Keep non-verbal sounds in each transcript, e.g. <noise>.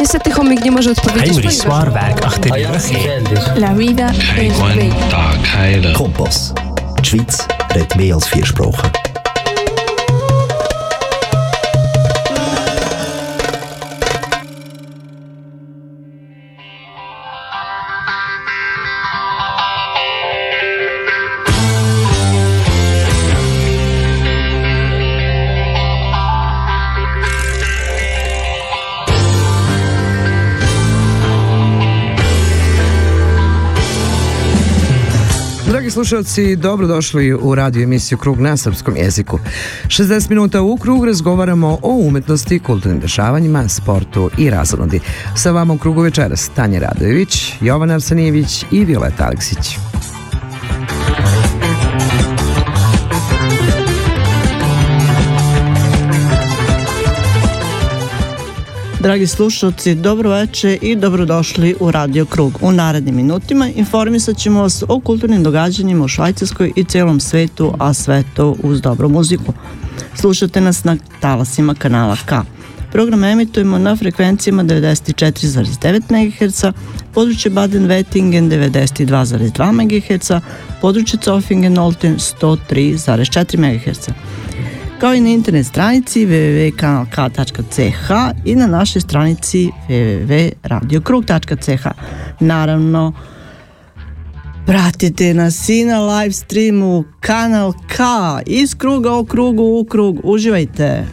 Niestety chomik nie może odpowiedzieć, Heinrich Swarberg, ach der Lüche. La vida es bella. Kompass. Die Schweiz redet mehr als vier Sprachen. Slušalci, dobrodošli u radio emisiju Krug na srpskom jeziku. 60 minuta u krug razgovaramo o umetnosti, kulturnim dešavanjima, sportu i razonodi. Sa vama u krugu večeras Tanja Radojević, Jovan Arsenijević i Violeta Aleksić. Dragi slušalci, dobro veče i dobrodošli u Radio Krug. U narednim minutima informisat ćemo vas o kulturnim događanjima u Švajcarskoj i cijelom svetu, a sve to uz dobru muziku. Slušate nas na talasima kanala K. Program emitujemo na frekvencijama 94,9 MHz, područje Baden-Wettingen 92,2 MHz, područje Zofingen-Olten 103,4 MHz kao i na internet stranici www.kanalk.ch i na našoj stranici www.radiokrug.ch. Naravno, pratite nas i na live streamu Kanal K iz kruga u krugu u krug. Uživajte!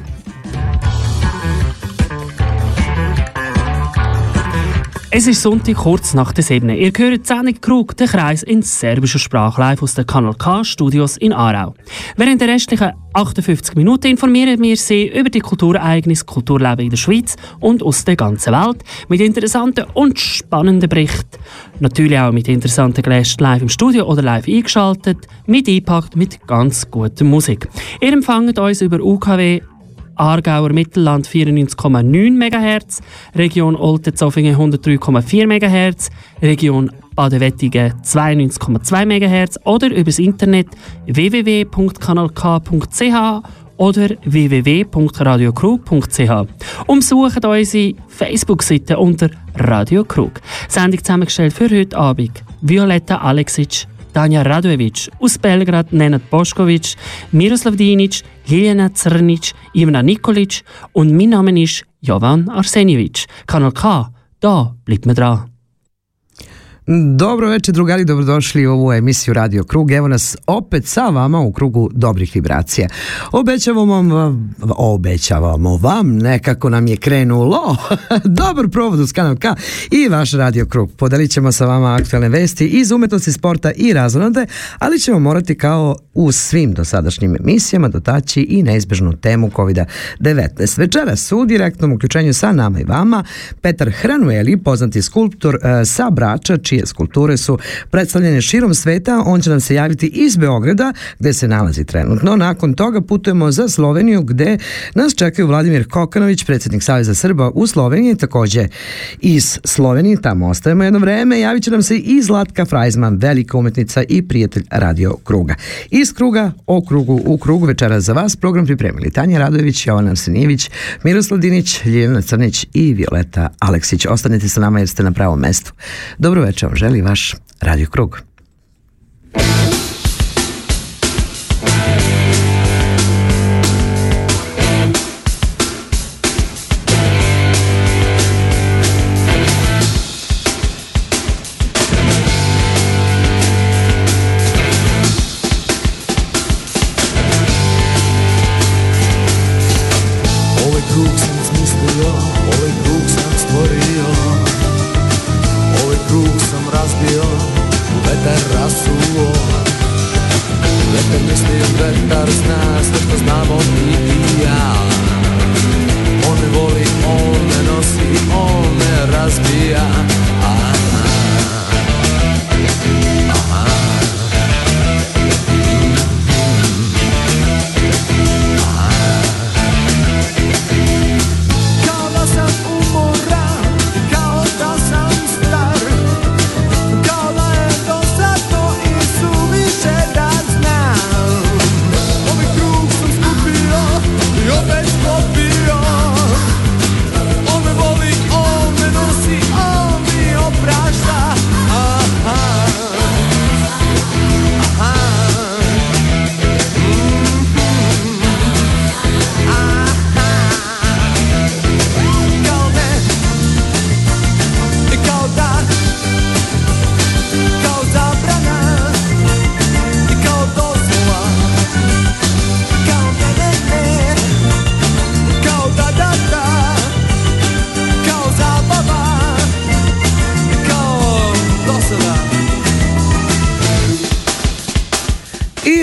Es ist Sonntag, kurz nach der 7. Ihr hört Sendung Krug, den Kreis in serbischer Sprache live aus den Kanal K Studios in Aarau. Während der restlichen 58 Minuten informieren wir Sie über die Kulturereignisse, Kulturleben in der Schweiz und aus der ganzen Welt mit interessanten und spannenden Berichten. Natürlich auch mit interessanten Gästen live im Studio oder live eingeschaltet, mit eingepackt mit ganz guter Musik. Ihr empfangt uns über UKW Aargauer Mittelland 94,9 MHz, Region Olten-Zofingen 103,4 MHz, Region Baden-Wettigen 92,2 MHz oder übers Internet www.kanalk.ch oder www.radiokrug.ch. Umsucht unsere Facebook-Seite unter Radio Krug. Sendung zusammengestellt für heute Abend. Violetta Aleksic, Tanja Radojević, aus Belgrad Nenad Bošković, Miroslav Dinic, Ljiljana Crnic, Ivana Nikolic und mein Name ist Jovan Arsenjević. Kanal K, da bleibt man dran. Dobro večer drugari, dobrodošli u ovu emisiju Radio Krug. Evo nas opet sa vama u krugu dobrih vibracija. Obećavamo vam, obećavamo vam, nekako nam je krenulo. <laughs> Dobar provod uz kanal K i vaš Radio Krug. Podelit ćemo sa vama aktualne vesti iz umetnosti, sporta i razonode, ali ćemo morati kao u svim dosadašnjim emisijama dotaći i neizbežnu temu COVID-19. Večeras u direktnom uključenju sa nama i vama Petar Hranueli, poznati skulptor e, sa Brača, čije skulpture su predstavljene širom sveta. On će nam se javiti iz Beograda, gde se nalazi trenutno. Nakon toga putujemo za Sloveniju, gde nas čekaju Vladimir Kokanović, predsjednik Saveza Srba u Sloveniji, takođe iz Slovenije, tamo ostajemo jedno vreme. Javit će nam se i Zlatka Frajzman, velika umetnica i prijatelj Radio Kruga. Iz Kruga o Krugu u Krugu večera za vas program pripremili Tanja Radojević, Jovan Arsenijević, Miroslav Dinić, Ljiljana Crnić i Violeta Aleksić. Ostanite sa nama jer ste na pravom mestu. Dobro večer želi vaš Radio Krug.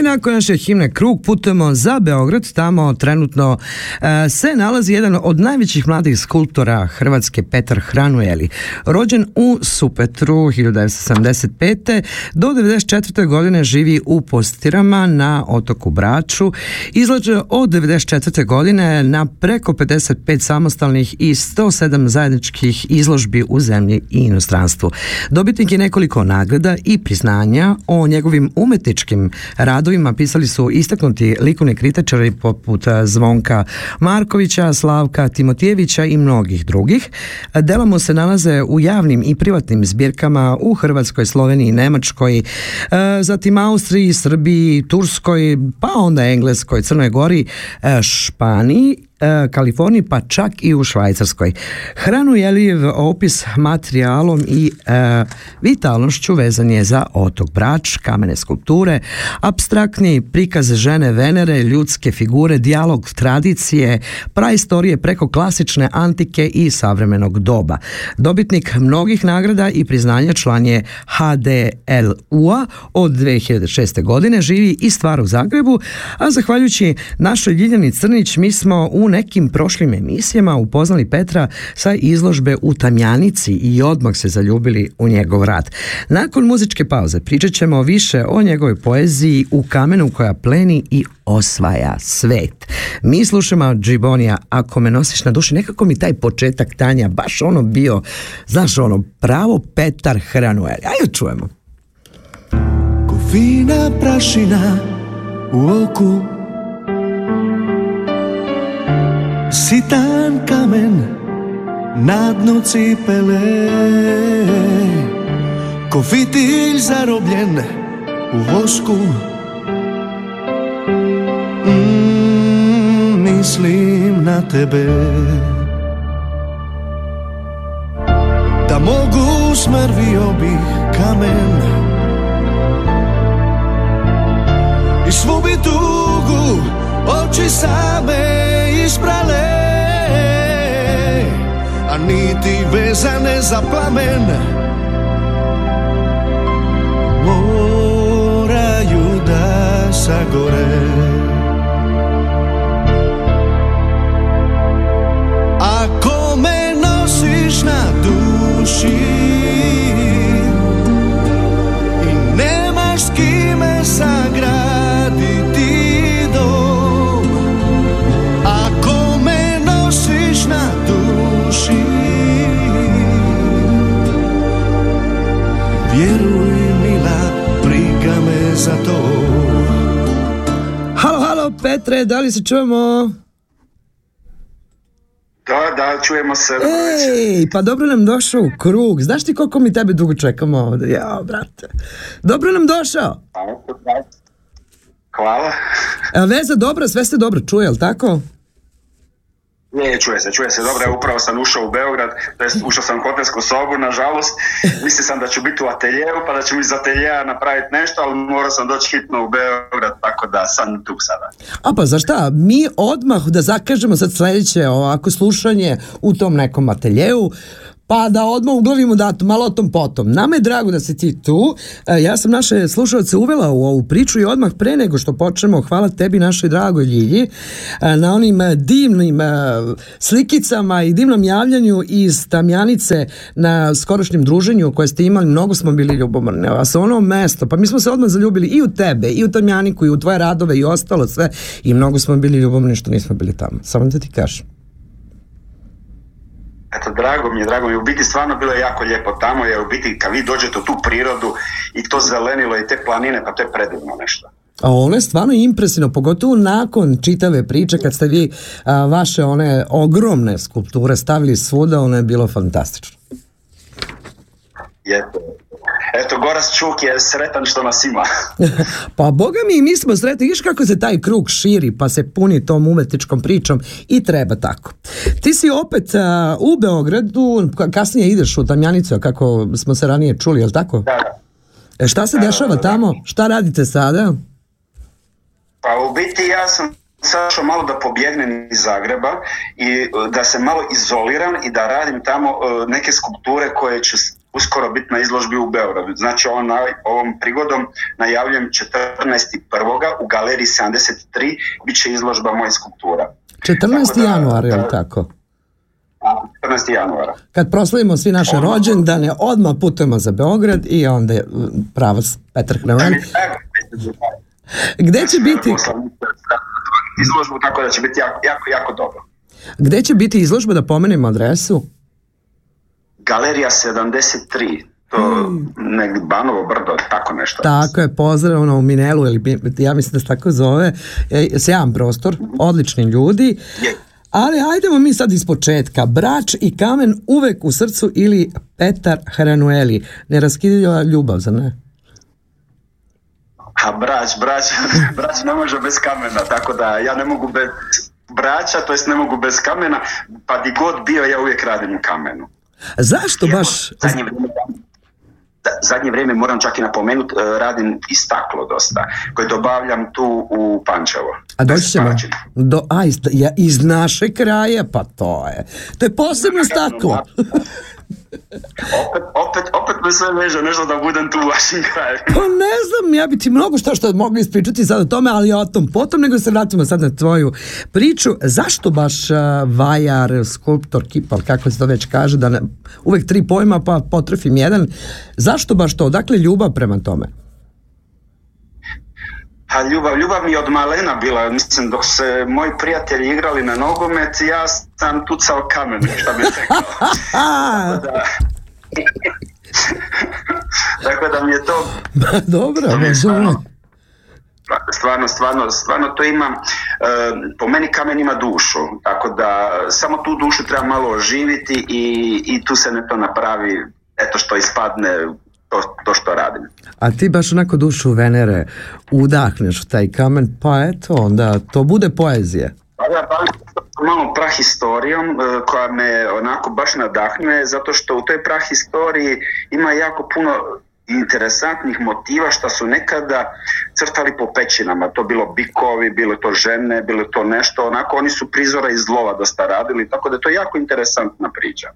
Nakon naše himne Krug putujemo za Beograd, tamo trenutno e, se nalazi jedan od najvećih mladih skulptora Hrvatske, Petar Hranueli. Rođen u Supetru 1975. do 94. godine živi u Postirama na otoku Braču. Izlaže od 94. godine na preko 55 samostalnih i 107 zajedničkih izložbi u zemlji i inostranstvu. Dobitnik je nekoliko nagrada i priznanja o njegovim umetničkim radovima pisali su istaknuti likovni kritičari poput eh, Zvonka Markovića, Slavka Timotijevića i mnogih drugih. Dela mu se nalaze u javnim i privatnim zbirkama u Hrvatskoj, Sloveniji, Nemačkoj, eh, zatim Austriji, Srbiji, Turskoj, pa onda Engleskoj, Crnoj Gori, eh, Španiji E, Kaliforniji pa čak i u Švajcarskoj. Hranu Jelijev opis materijalom i e, vitalnošću vezan je za otok Brač, kamene skulpture, abstraktni prikaz žene Venere, ljudske figure, dijalog tradicije, praistorije preko klasične antike i savremenog doba. Dobitnik mnogih nagrada i priznanja član je HDLU-a od 2006. godine, živi i stvar u Zagrebu, a zahvaljujući našoj Ljiljani Crnić mi smo u nekim prošlim emisijama upoznali Petra sa izložbe u Tamjanici i odmah se zaljubili u njegov rad. Nakon muzičke pauze pričat ćemo više o njegovoj poeziji u kamenu koja pleni i osvaja svet. Mi slušamo Džibonija, ako me nosiš na duši, nekako mi taj početak Tanja baš ono bio, znaš ono, pravo Petar Hranuel. Ajde čujemo. Ko fina prašina u oku Sitan kamen na dnu cipele Ko fitilj zarobljen u vosku. Mm, Mislim na tebe. Da mogu smrvio bih kamen. I svu bi tugu oči same isprale A niti vezane za plamen. Moraju da sagore. Ako me nosiš na duši za to Halo, halo Petre, da li se čujemo? Da, da, čujemo se. dobro. Ej, pa dobro nam došao u krug. Znaš ti koliko mi tebe dugo čekamo ovdje? Ja, brate. Dobro nam došao. Hvala. A veza dobra, sve ste dobro čuje, jel tako? Je, čuje se, čuje se. Dobro, upravo sam ušao u Beograd, to ušao sam u hotelsku sobu, nažalost. Mislio sam da ću biti u ateljevu, pa da ću mi iz ateljeja napraviti nešto, ali morao sam doći hitno u Beograd, tako da sam tu sada. A pa za šta? Mi odmah da zakažemo sad sljedeće ovako slušanje u tom nekom ateljevu, pa da odmah uglavimo datum, malo o tom potom. Nama je drago da si ti tu. E, Ja sam naše slušalce uvela u ovu priču i odmah pre nego što počnemo, hvala tebi našoj dragoj Ljilji e, na onim e, divnim slikicama i divnom javljanju iz Tamjanice na skorošnjem druženju koje ste imali, mnogo smo bili ljubomorni. A sa ono mesto, pa mi smo se odmah zaljubili i u tebe, i u Tamjaniku, i u tvoje radove i ostalo sve i mnogo smo bili ljubomorni što nismo bili tamo. Samo da ti kažem. Eto, drago mi je, drago mi je. U biti stvarno bilo je jako lijepo tamo, jer u biti kad vi dođete u tu prirodu i to zelenilo i te planine, pa to je predivno nešto. A ono je stvarno impresivno, pogotovo nakon čitave priče kad ste vi vaše one ogromne skulpture stavili svuda, ono je bilo fantastično. Eto, eto Goras Čuk je sretan što nas ima. <laughs> pa boga mi, mi smo sretni, viš kako se taj krug širi pa se puni tom umetničkom pričom i treba tako. Ti si opet a, u Beogradu, ka- kasnije ideš u Tamjanicu, kako smo se ranije čuli, jel tako? Da, da. E, šta se dešava tamo? Šta radite sada? Pa u biti ja sam sad malo da pobjegnem iz Zagreba i e, da se malo izoliram i da radim tamo e, neke skulpture koje će s- uskoro biti na izložbi u Beogradu. Znači ovom, na- ovom prigodom najavljujem 14.1. u galeriji 73 bit će izložba mojih skulptura. 14. Tako da- januar, je li tako? 14. januara. Kad proslavimo svi naše rođendane, odmah putujemo za Beograd i onda je pravac Petar Hravan. Gde će biti, izložbu, tako da će biti jako, jako, jako dobro. gde će biti izložba da pomenemo adresu? Galerija 73, to negdje Banovo brdo, tako nešto. Tako je, pozdrav ono, u Minelu, ili ja mislim da se tako zove, e, sjajan prostor, odlični ljudi. Je. Ali ajdemo mi sad iz početka. Brač i kamen uvek u srcu ili Petar Hranueli. Neraskidiva ljubav, za ne? A brać, brać, <laughs> brać ne može bez kamena, tako da ja ne mogu bez braća, to jest ne mogu bez kamena, pa di god bio ja uvijek radim u kamenu. Zašto Iako baš... Zadnje vrijeme, zadnje vrijeme moram čak i napomenuti, e, radim i staklo dosta, koje dobavljam tu u Pančevo. A doći ćemo do, a, iz, ja, iz naše kraje, pa to je. To je posebno staklo. <laughs> Opet, opet, opet me sve veže nešto da budem tu u vašim krajevima. Pa ne znam, ja bi ti mnogo što što mogli ispričati sad o tome, ali o tom potom, nego se vratimo sad na tvoju priču. Zašto baš uh, vajar, skulptor, kipar, kako se to već kaže, da ne, uvek tri pojma pa potrefim jedan. Zašto baš to? Dakle, ljubav prema tome. A ljubav, ljubav mi je od malena bila, mislim, dok se moji prijatelji igrali na nogomet, ja sam tucao kamen, šta bi rekao. Da. <laughs> Tako da mi je to ba, dobro, To mi je može stvarno- stvarno, stvarno, stvarno to ima, e, po meni kamen ima dušu, tako da samo tu dušu treba malo oživiti i, i tu se ne to napravi, eto što ispadne to, to što radim. A ti baš onako dušu Venere udahneš u taj kamen, pa eto, onda to bude poezija. Pa ja bavim se malo prahistorijom e, koja me onako baš nadahnjuje zato što u toj prahistoriji ima jako puno interesantnih motiva što su nekada crtali po pećinama, to bilo bikovi, bilo to žene, bilo to nešto, onako oni su prizora iz lova dosta radili, tako da je to jako interesantna priča.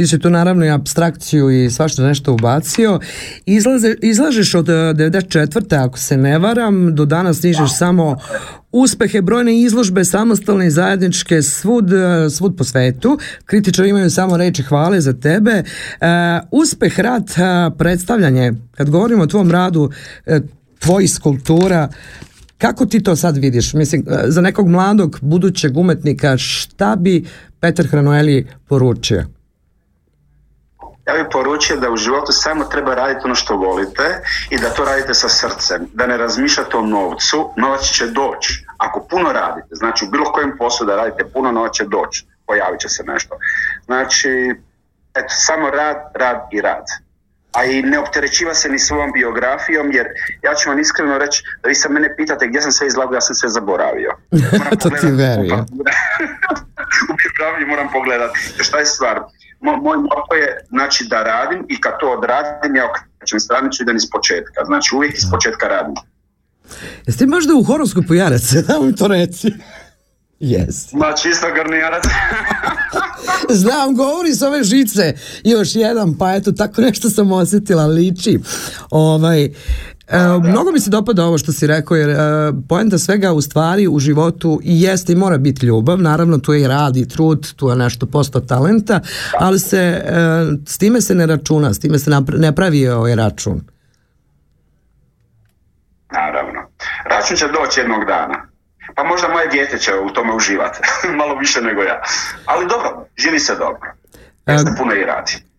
Ti si tu naravno i abstrakciju i svašta nešto ubacio. Izlaze, izlažeš od eh, 94. ako se ne varam, do danas nižeš samo uspehe, brojne izložbe, samostalne i zajedničke svud, eh, svud po svetu. Kritičari imaju samo reči hvale za tebe. E, uspeh, rad, eh, predstavljanje, kad govorimo o tvom radu, eh, tvojih skulptura, kako ti to sad vidiš? Mislim, eh, za nekog mladog budućeg umetnika, šta bi Petar Hranoeli poručio? Ja bih poručio da u životu samo treba raditi ono što volite i da to radite sa srcem, da ne razmišljate o novcu, novac će doći. Ako puno radite, znači u bilo kojem poslu da radite puno, novac će doći, pojavit će se nešto. Znači, eto, samo rad, rad i rad. A i ne opterećiva se ni svojom biografijom, jer ja ću vam iskreno reći da vi sad mene pitate gdje sam sve izlagao, ja sam sve zaboravio. <laughs> Moram To ti <laughs> u biografiji moram pogledati. Šta je stvar? Mo, moj moto je znači da radim i kad to odradim ja okrećem stranicu i idem iz početka. Znači uvijek iz početka radim. Jesi ti možda u horoskopu jarac? <laughs> Da mi to reci. Yes. Ma čisto garnijarac. <laughs> Znam, govori s ove žice. Još jedan, pa eto, tako nešto sam osjetila, liči. Ovaj, e, mnogo mi se dopada ovo što si rekao, jer e, poenta svega u stvari u životu i jeste i mora biti ljubav, naravno tu je i rad i trud, tu je nešto posto talenta, ali se, e, s time se ne računa, s time se napra- ne pravi ovaj račun. Naravno. Račun će doći jednog dana. Pa možda moje dijete će u tome uživati. <laughs> Malo više nego ja. Ali dobro, živi se dobro. Ja se puno i radi.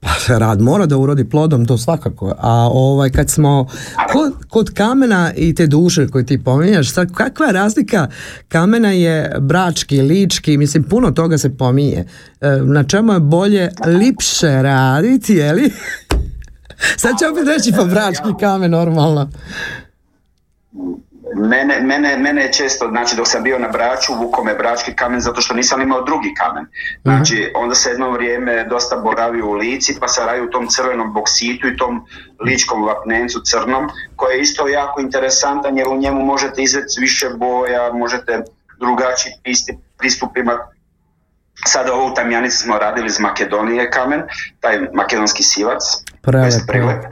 Pa rad mora da urodi plodom, to svakako. A ovaj kad smo kod, kod kamena i te duše koje ti pominjaš, sad kakva je razlika kamena je brački, lički, mislim puno toga se pominje. E, na čemu je bolje lipše raditi, je li? <laughs> Sad ću opet reći pa brački kamen normalno. Mene, mene, mene je često, znači dok sam bio na Braču, vuko me brački kamen zato što nisam imao drugi kamen. Znači, onda se jedno vrijeme dosta boravio u Lici, pa sam radio u tom crvenom boksitu i tom ličkom vapnencu crnom, koji je isto jako interesantan jer u njemu možete izvesti više boja, možete drugačiji pristup, pristup imati. Sada ovo u Tamjanici smo radili iz Makedonije kamen, taj makedonski sivac, Prelep,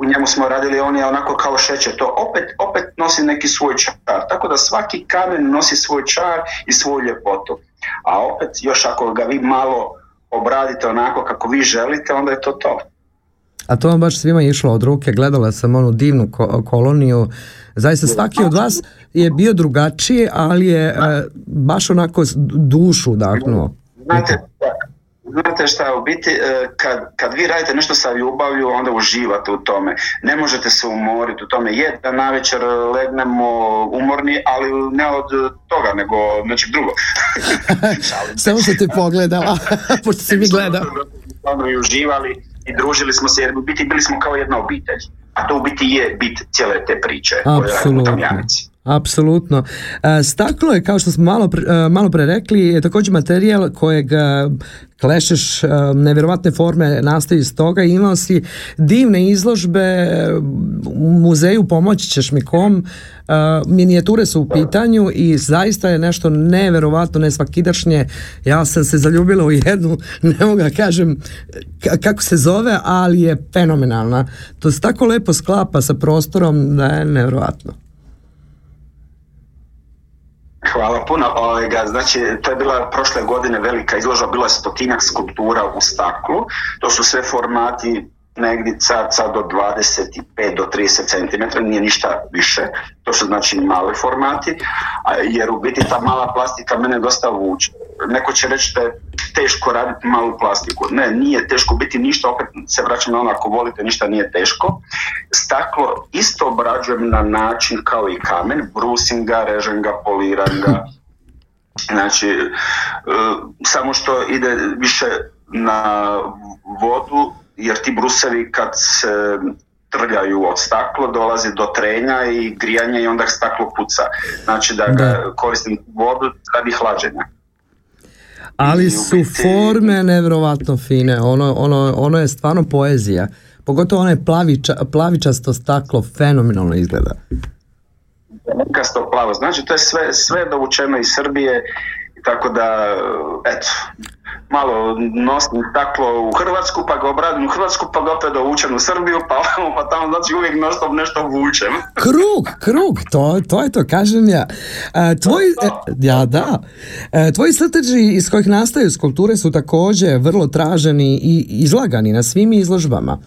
u njemu smo radili, on je onako kao šećer, to opet, opet nosi neki svoj čar, tako da svaki kamen nosi svoj čar i svoju ljepotu. A opet, još ako ga vi malo obradite onako kako vi želite, onda je to to. A to vam baš svima išlo od ruke, gledala sam onu divnu ko- koloniju, zaista svaki od vas je bio drugačiji, ali je e, baš onako dušu udahnuo. Znate, znate šta, u biti, e, kad, kad vi radite nešto sa ljubavlju, onda uživate u tome. Ne možete se umoriti u tome. Je da navečer legnemo umorni, ali ne od toga, nego nečeg drugog. Se. <laughs> Samo se te pogledala, <laughs> pošto si mi gledao. I uživali i družili smo se jer u biti bili smo kao jedna obitelj. A to u biti je bit cijele te priče Apsolutno. Apsolutno. E, Staklo je, kao što smo malo, pre- e, malo pre rekli, je također materijal kojeg e, klešeš nevjerovatne forme nastaje iz toga. Imao si divne izložbe u muzeju, pomoći ćeš mi kom. Minijature su u pitanju i zaista je nešto nevjerovatno, nesvakidašnje. Ja sam se zaljubila u jednu, <laughs> ne mogu kažem ka- kako se zove, ali je fenomenalna. To se tako lepo sklapa sa prostorom da je nevjerovatno. Hvala puno. Ovoga, znači, to je bila prošle godine velika izložba, bilo je stotinjak skulptura u staklu. To su sve formati negdje caca do 25 do 30 cm, nije ništa više. To su znači mali formati, jer u biti ta mala plastika mene dosta vuče. Neko će reći da je teško raditi malu plastiku. Ne, nije teško biti ništa, opet se vraćam na ono ako volite, ništa nije teško. Staklo isto obrađujem na način kao i kamen, brusim ga, režem ga, poliram ga, <laughs> Znači, e, samo što ide više na vodu, jer ti brusevi kad se trljaju od staklo, dolazi do trenja i grijanja i onda staklo puca. Znači da ga Da. koristim vodu radi hlađenja. Ali su biti- forme nevjerovatno fine, ono, ono, ono je stvarno poezija. Pogotovo ono je plaviča, plavičasto staklo, fenomenalno izgleda. Kasto plavo. Znači to je sve, sve dovučeno iz Srbije tako da, eto, malo nosim staklo u Hrvatsku, pa ga obradim u Hrvatsku, pa ga opet dovučem u Srbiju, pa ovamo, pa tamo, znači uvijek non nešto vučem. Krug, krug, to, to je to, kažem ja. E, tvoj, e, ja da, E, tvoji iz kojih nastaju skulpture su također vrlo traženi i izlagani na svim izložbama.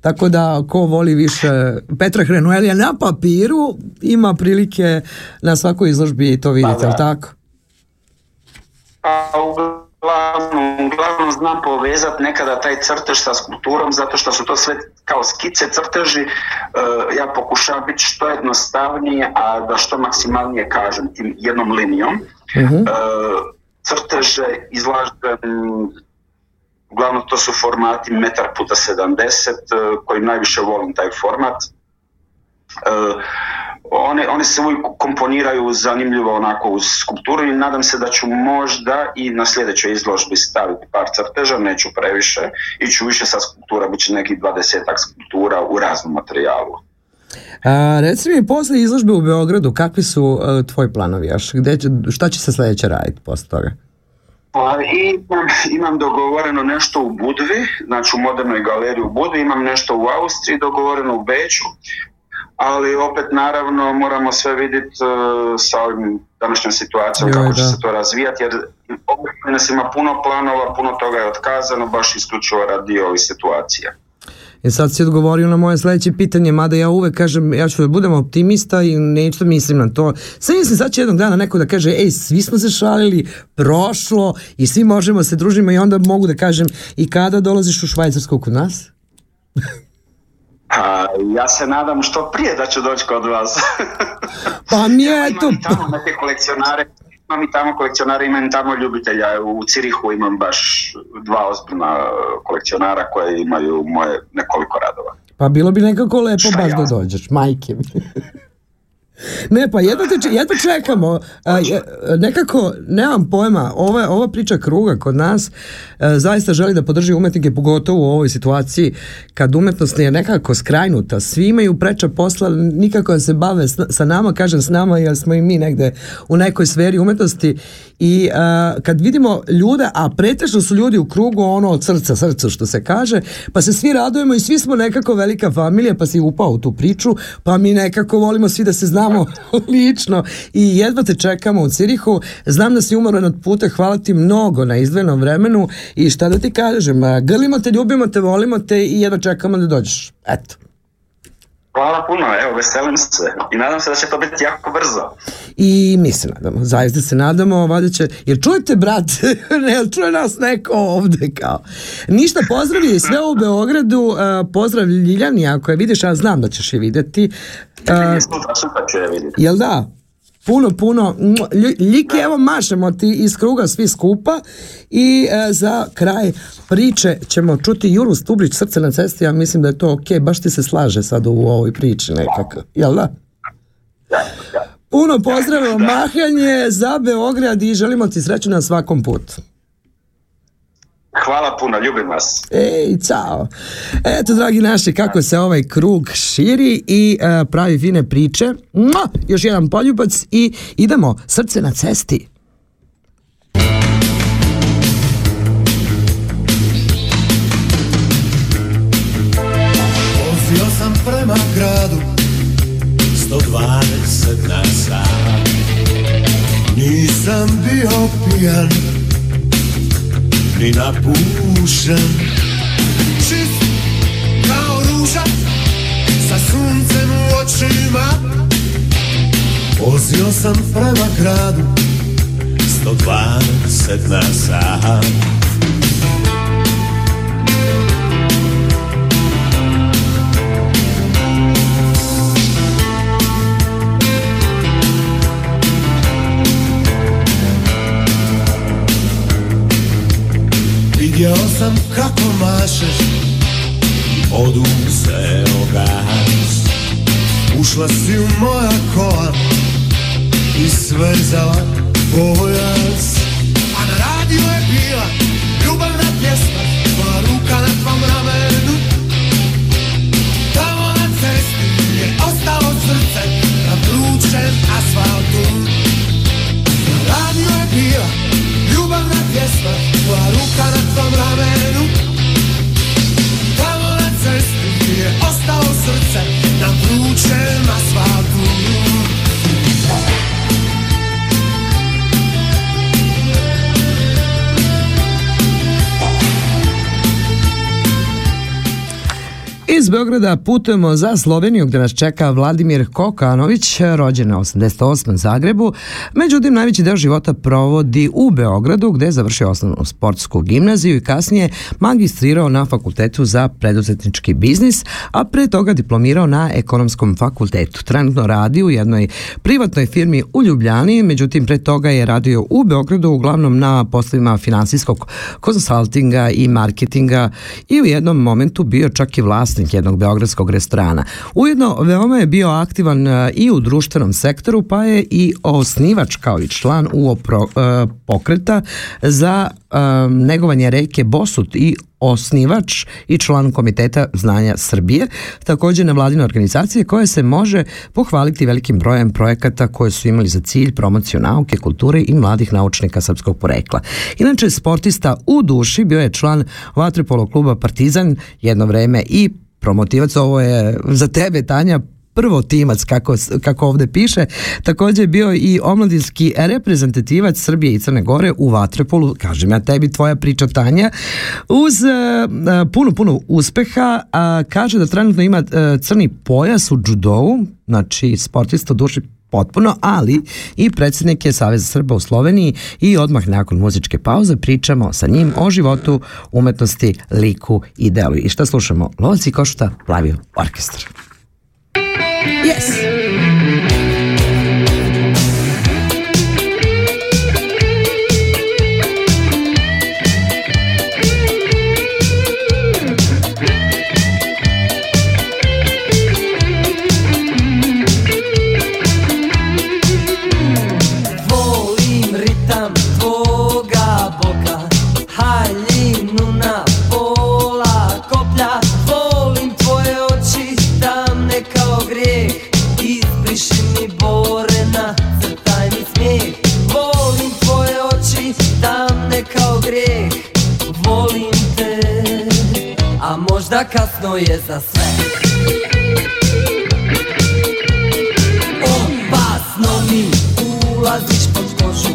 Tako da ko voli više Petra Hrenuelija na papiru ima prilike na svakoj izložbi to vidjeti, da. jel tako? Pa uglavnom, uglavnom znam povezati nekada taj crtež sa skulpturom zato što su to sve kao skice crteži. E, ja pokušavam biti što jednostavnije, a da što maksimalnije kažem tim jednom linijom. Mhm. E, crteže izlažem uglavnom to su formati metar puta 70 e, koji najviše volim taj format. E, one, one se uvijek komponiraju zanimljivo onako uz skulpturu i nadam se da ću možda i na sljedećoj izložbi staviti par crteža, neću previše, iću više sa skulptura, bit će nekih dvadesetak skulptura u raznom materijalu. A, reci mi, poslije izložbe u Beogradu, kakvi su e, tvoji planovi još? Gde će, šta će se sljedeće raditi poslije toga? Pa imam, imam dogovoreno nešto u Budvi, znači u modernoj galeriji u Budvi, imam nešto u Austriji dogovoreno u Beću, ali opet naravno moramo sve vidjeti e, sa ovim današnjom situacijom Joj, kako će da. se to razvijati, jer nas ima puno planova, puno toga je otkazano, baš isključivo radi ovih situacija. I sad si odgovorio na moje sljedeće pitanje, mada ja uvek kažem, ja ću da budem optimista i neću da mislim na to. Sve mislim sad će jednog dana neko da kaže, ej, svi smo se šalili, prošlo i svi možemo se družimo i onda mogu da kažem, i kada dolaziš u Švajcarsku kod nas? <laughs> A, ja se nadam što prije da ću doći kod vas. Pa mi je to... i tamo neke kolekcionare, imam i tamo kolekcionare, imam i tamo ljubitelja. U Cirihu imam baš dva ozbiljna kolekcionara koje imaju moje nekoliko radova. Pa bilo bi nekako lepo Šta baš ja da dođeš, majke mi. <laughs> Ne, pa jedva, te, jedva čekamo. A, nekako, nemam pojma, ova, ova priča kruga kod nas e, zaista želi da podrži umetnike, pogotovo u ovoj situaciji kad umetnost je nekako skrajnuta. Svi imaju preča posla, nikako da se bave sa nama, kažem s nama, jer smo i mi negde u nekoj sferi umetnosti i e, kad vidimo ljude, a pretežno su ljudi u krugu ono od srca, srcu što se kaže, pa se svi radujemo i svi smo nekako velika familija, pa si upao u tu priču, pa mi nekako volimo svi da se znamo <laughs> lično i jedva te čekamo u Cirihu. Znam da si umoran od puta, hvala ti mnogo na izdvojenom vremenu i šta da ti kažem, a, grlimo te, ljubimo te, volimo te i jedva čekamo da dođeš. Eto. Hvala puno, evo, veselim se i nadam se da će to biti jako brzo. I mi se nadamo, zaista se nadamo, valjda će, jer čujete brat, ne, <laughs> jel čuje nas neko ovde kao. Ništa, pozdravi sve u Beogradu, uh, pozdrav Ljiljani, ako je vidiš, ja znam da ćeš je videti. Uh, vidjeti. jel da? Puno, puno. Mua, lj- Ljiki, evo mašemo ti iz kruga svi skupa i e, za kraj priče ćemo čuti Juru Stublić, Srce na cesti, ja mislim da je to ok, baš ti se slaže sad u ovoj priči nekako, jel da? Puno pozdravimo, mahanje za Beograd i želimo ti sreću na svakom putu. Hvala puno, ljubim vas. Ej, cao. Eto, dragi naši, kako se ovaj krug širi i e, pravi fine priče. Mua! Još jedan poljubac i idemo, srce na cesti. Vozio sam prema gradu 120 na sat Nisam bio pijan Ni napušen Čist kao ruža Sa suncem u očima. Vozio sam prema gradu 120 na sat Vidio sam kako mašeš. Oduzeo gas Ušla si u moja kola I svezala pojas. A na radiju je bila Ljubavna pjesma Tvoja ruka na tvom ramenu. Tamo na cesti je ostalo srce Na vrućem asfaltu. Na radiju je bila Pjesma Tvoja ruka na tvom ramenu. Tamo na cesti je ostalo srce Na vrućem asfaltu Beograda putujemo za Sloveniju gde nas čeka Vladimir Kokanović, rođen na 88. u Zagrebu. Međutim, najveći deo života provodi u Beogradu gde je završio osnovnu sportsku gimnaziju i kasnije magistrirao na fakultetu za preduzetnički biznis, a pre toga diplomirao na ekonomskom fakultetu. Trenutno radi u jednoj privatnoj firmi u Ljubljani, međutim pre toga je radio u Beogradu uglavnom na poslovima finansijskog konsultinga i marketinga i u jednom momentu bio čak i vlasnik jednog beogradskog restorana. Ujedno veoma je bio aktivan e, i u društvenom sektoru, pa je i osnivač kao i član UO e, pokreta za e, negovanje reke Bosut i osnivač i član Komiteta znanja Srbije, također nevladine organizacije koje se može pohvaliti velikim brojem projekata koje su imali za cilj promociju nauke, kulture i mladih naučnika srpskog porekla. Inače, sportista u duši bio je član vaterpolo kluba Partizan jedno vreme i promotivac, ovo je za tebe Tanja prvo timac kako, kako ovde piše, također je bio i omladinski reprezentativac Srbije i Crne Gore u Vatrepolu, kažem ja tebi tvoja priča Tanja, uz uh, puno, puno uspeha, a kaže da trenutno ima uh, crni pojas u judovu, znači sportista duši potpuno, ali i predsjednik je Saveza Srba u Sloveniji i odmah nakon muzičke pauze pričamo sa njim o životu, umetnosti, liku i delu. I šta slušamo? Lovac i košuta, plavi orkestar. Yes! Možda kasno je za sve. Opasno mi ulaziš pod kožu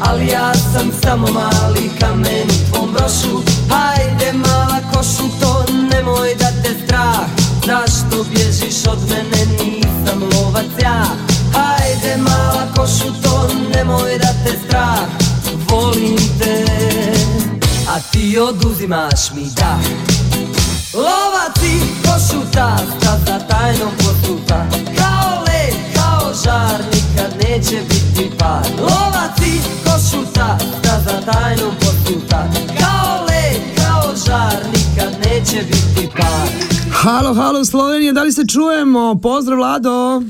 Ali ja sam samo mali kamen u tvom brošu. Hajde mala košu to nemoj da te strah. Zašto bježiš od mene nisam lovac ja? Hajde mala košu to nemoj da te strah. Volim te a ti oduzimaš mi dah Lovaci košuta, staza tajnom posuta Kao led, kao žar, nikad neće biti par Lovaci košuta, staza tajnom posuta Kao led, kao žar, nikad neće biti par Halo, halo Slovenija, da li se čujemo? Pozdrav Vlado!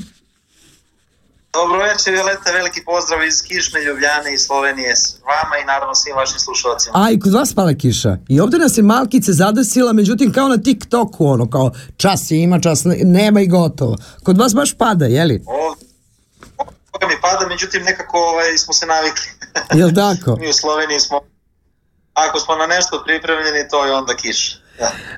Dobro večer, Violeta, veliki pozdrav iz Kišne, Ljubljane i Slovenije s vama i naravno svim vašim slušalcima. A i kod vas pala kiša. I ovdje nas je malkice zadesila, međutim kao na TikToku, ono, kao čas je ima, čas ne- nema i gotovo. Kod vas baš pada, jeli? Ovdje mi pada, međutim nekako ovaj, smo se navikli. Jel tako? <laughs> Mi u Sloveniji smo, ako smo na nešto pripremljeni, to je onda kiša.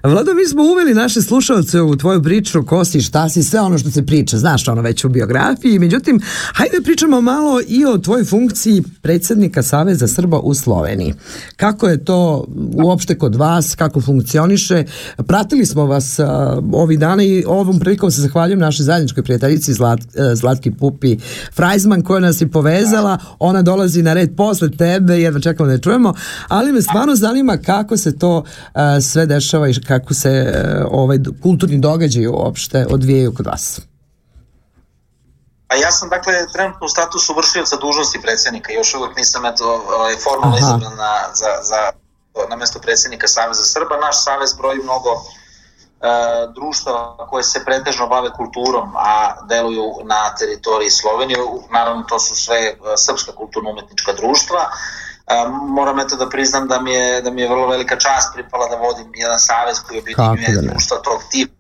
Vlado, mi smo uveli naše slušalce u tvoju priču, ko si, šta si, sve ono što se priča, znaš ono već u biografiji, međutim, hajde pričamo malo i o tvojoj funkciji predsjednika Saveza Srba u Sloveniji. Kako je to uopšte kod vas, kako funkcioniše? Pratili smo vas a, ovih dana i ovom prilikom se zahvaljujem našoj zajedničkoj prijateljici Zlat, e, Zlatki Pupi Frajzman koja nas je povezala, ona dolazi na red posle tebe, jedva čekamo da je čujemo, ali me stvarno zanima kako se to a, sve dešava i kako se e, ovaj kulturni događaji uopšte odvijaju kod vas. A ja sam dakle trenutno u statusu vršioca dužnosti predsjednika, još uvijek nisam eto, ovaj, formalno izabran na, za, za, na mjesto predsjednika Saveza Srba. Naš savez broji mnogo e, društava koje se pretežno bave kulturom, a deluju na teritoriji Slovenije. Naravno, to su sve e, srpska kulturno-umetnička društva. E, moram eto da priznam da mi, je, da mi je vrlo velika čast pripala da vodim jedan savez koji objedinjuje društva tog tipa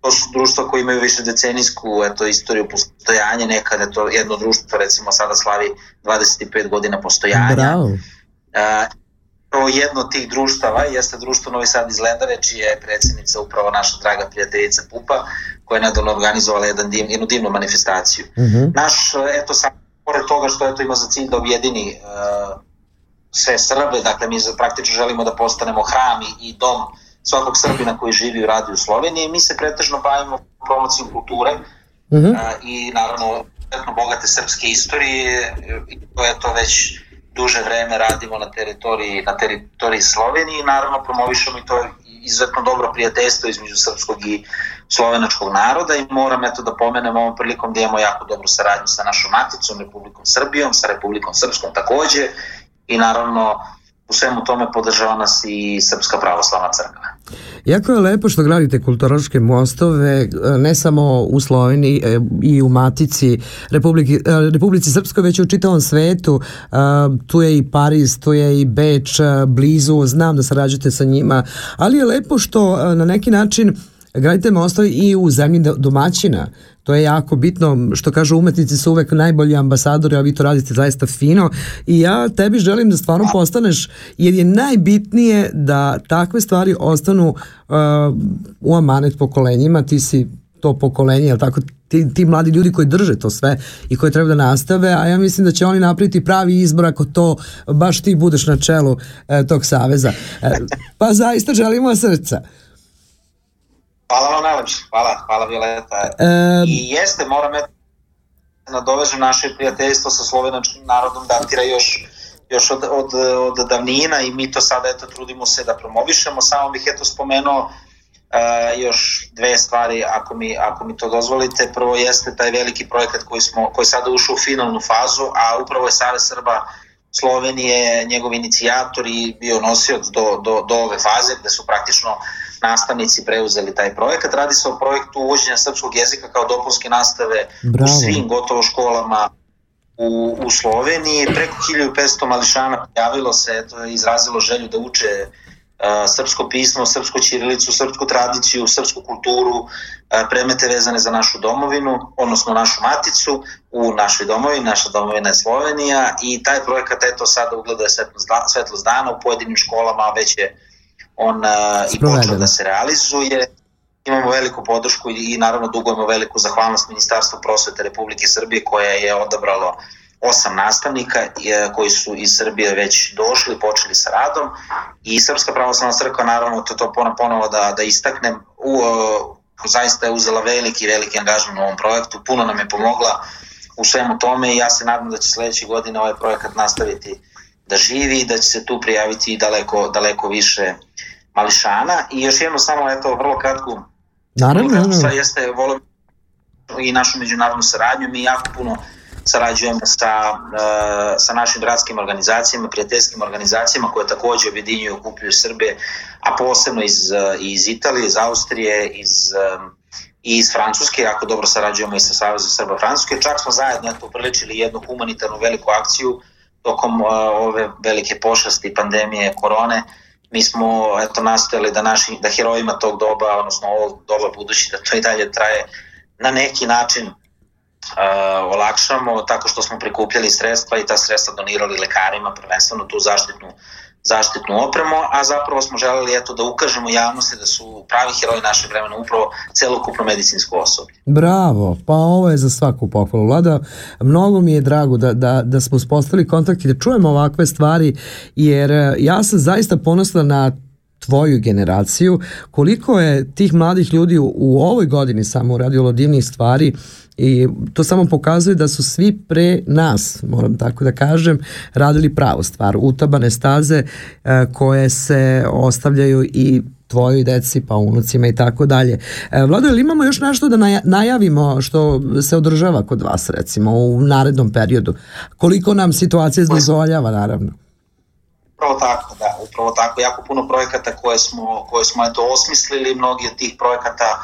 to su društva koji imaju više decenijsku eto, istoriju postojanja, nekada je to jedno društvo recimo sada slavi 25 godina postojanja. Bravo. E, Prvo jedno od tih društava jeste društvo Novi Sad iz Lendare, čija je predsjednica upravo naša draga prijateljica Pupa, koja je nedavno organizovala jedan div, jednu divnu manifestaciju. Mhm. Naš, e, eto sad, pored toga što eto ima za cilj da objedini e, sve Srbe, dakle mi za- praktično želimo da postanemo hram i- dom svakog Srbina koji živi i radi u Sloveniji. Mi se pretežno bavimo promocijom kulture Mhm. a, i naravno bogate srpske istorije i to je to već duže vreme radimo na teritoriji, na teritoriji Slovenije i naravno promovišemo i to izuzetno dobro prijateljstvo između srpskog i slovenačkog naroda i moram eto da pomenem ovom prilikom da imamo jako dobru saradnju sa našom maticom, Republikom Srbijom, sa Republikom Srpskom takođe i naravno u svemu tome podržava nas i Srpska pravoslavna crkva. Jako je lepo što gradite kulturološke mostove, e, ne samo u Sloveniji e, i u Matici Republiki, e, Republici Srpskoj, već i u čitavom svetu. Tu je i Pariz, tu je i Beč, blizu, znam da sarađujete sa njima, ali je lepo što na neki način gradite mostove i u zemlji do- domaćina. To je jako bitno, što kažu umetnici su uvek najbolji ambasadori, a vi to radite zaista fino i ja tebi želim da stvarno postaneš, jer je najbitnije da takve stvari ostanu uh, u amanet pokolenjima, ti si to pokolenje, jel tako, ti, ti mladi ljudi koji drže to sve i koji treba da nastave, a ja mislim da će oni napraviti pravi izbor ako to baš ti budeš na čelu e, tog saveza. E, pa zaista želimo srca. Hvala vam najlepše, hvala, hvala Violeta. E, I jeste, moram eto nadovežem naše prijateljstvo sa slovenačkim narodom datira još još od, od, od davnina i mi to sada eto trudimo se da promovišemo, samo bih eto spomenuo e, još dve stvari ako mi, ako mi to dozvolite. Prvo jeste taj veliki projekat koji, smo, koji sada ušao u finalnu fazu, a upravo je Savez Srba Slovenije njegov inicijator i bio nosioc do, do, do ove faze gde su praktično nastavnici preuzeli taj projekat. Radi se o projektu uvođenja srpskog jezika kao dopunske nastave Bravo. u svim gotovo školama u, u Sloveniji. Preko 1500 mališana prijavilo se, eto, izrazilo želju da uče srpsko pismo, srpsku ćirilicu, srpsku tradiciju, srpsku kulturu, predmete vezane za našu domovinu, odnosno našu maticu u našoj domovini, naša domovina je Slovenija i taj projekat eto sada ugleda svetlost da- svetlost dana u pojedinim školama, već je on i počeo da se realizuje. Imamo veliku podršku i, i naravno dugujemo veliku zahvalnost Ministarstvu prosvete Republike Srbije koje je odabralo osam nastavnika e, koji su iz Srbije već došli, počeli sa radom. I Srpska pravoslavna crkva naravno to, to ponovo, ponovo da, da istaknem u, e, zaista je uzela veliki, veliki angažman u ovom projektu, puno nam je pomogla u svemu tome i ja se nadam da će sledeće godine ovaj projekat nastaviti da živi i da će se tu prijaviti daleko, daleko više mališana. I još jedno samo eto vrlo kratku Naravno, naravno. jeste volim i našu međunarodnu saradnju. Mi jako puno sarađujemo sa, e, sa našim gradskim organizacijama, prijateljskim organizacijama koje takođe objedinjuju i Srbe, a posebno iz, e, iz Italije, iz Austrije, iz, e, i iz Francuske, jako dobro sarađujemo i sa Savezom Srba Francuske. Čak smo zajedno eto, upriličili jednu humanitarnu veliku akciju tokom uh, ove velike pošasti pandemije korone. Mi smo eto nastojali da naši da herojima tog doba, odnosno ovog doba budući da to i dalje traje na neki način olakšamo tako što smo prikupljali sredstva i ta sredstva donirali lekarima, prvenstveno tu zaštitnu zaštitnu opremu, a zapravo smo želeli eto da ukažemo javnosti da su pravi heroji našeg vremena upravo celokupno medicinsko osoblje. Bravo, pa ovo je za svaku pohvalu. Vlada, mnogo mi je drago da, da, da smo uspostavili kontakt i da čujemo ovakve stvari, jer e, ja sam zaista ponosna na tvoju generaciju, koliko je tih mladih ljudi u, u ovoj godini samo uradilo divnih stvari i to samo pokazuje da su svi pre nas, moram tako da kažem, radili pravu stvar, utabane staze e, koje se ostavljaju i tvojoj deci, pa unucima i tako dalje. E, Vlado, ili imamo još nešto da naja- najavimo što se održava kod vas, recimo, u narednom periodu? Koliko nam situacija dozvoljava, naravno? Upravo tako, da, upravo tako. Jako puno projekata koje smo, koje smo eto osmislili, mnogi od tih projekata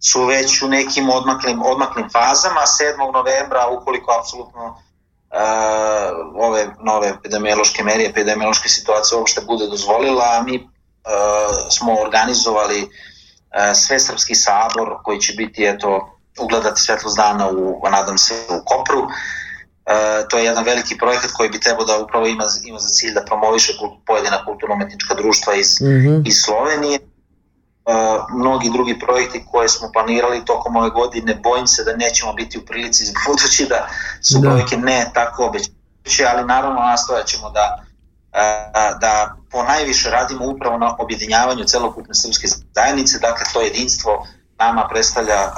su već u nekim odmaklim, odmaklim fazama. 7. novembra, ukoliko apsolutno uh, ove nove epidemiološke mere, epidemiološke situacije uopšte bude dozvolila, mi uh, smo organizovali uh, Svesrpski sabor koji će biti eto ugledati svetlost dana u, nadam se, u Kopru. E, to je jedan veliki projekat koji bi trebao da upravo ima, ima za cilj da promoviše pojedina kulturno-umetnička društva iz, Mhm. iz Slovenije. E, mnogi drugi projekti koje smo planirali tokom ove godine, bojim se da nećemo biti u prilici budući da su Da. brojke ne tako obećajuće, ali naravno nastojat ćemo da, e, da po najviše radimo upravo na objedinjavanju celokupne srpske zajednice, dakle to jedinstvo nama predstavlja uh,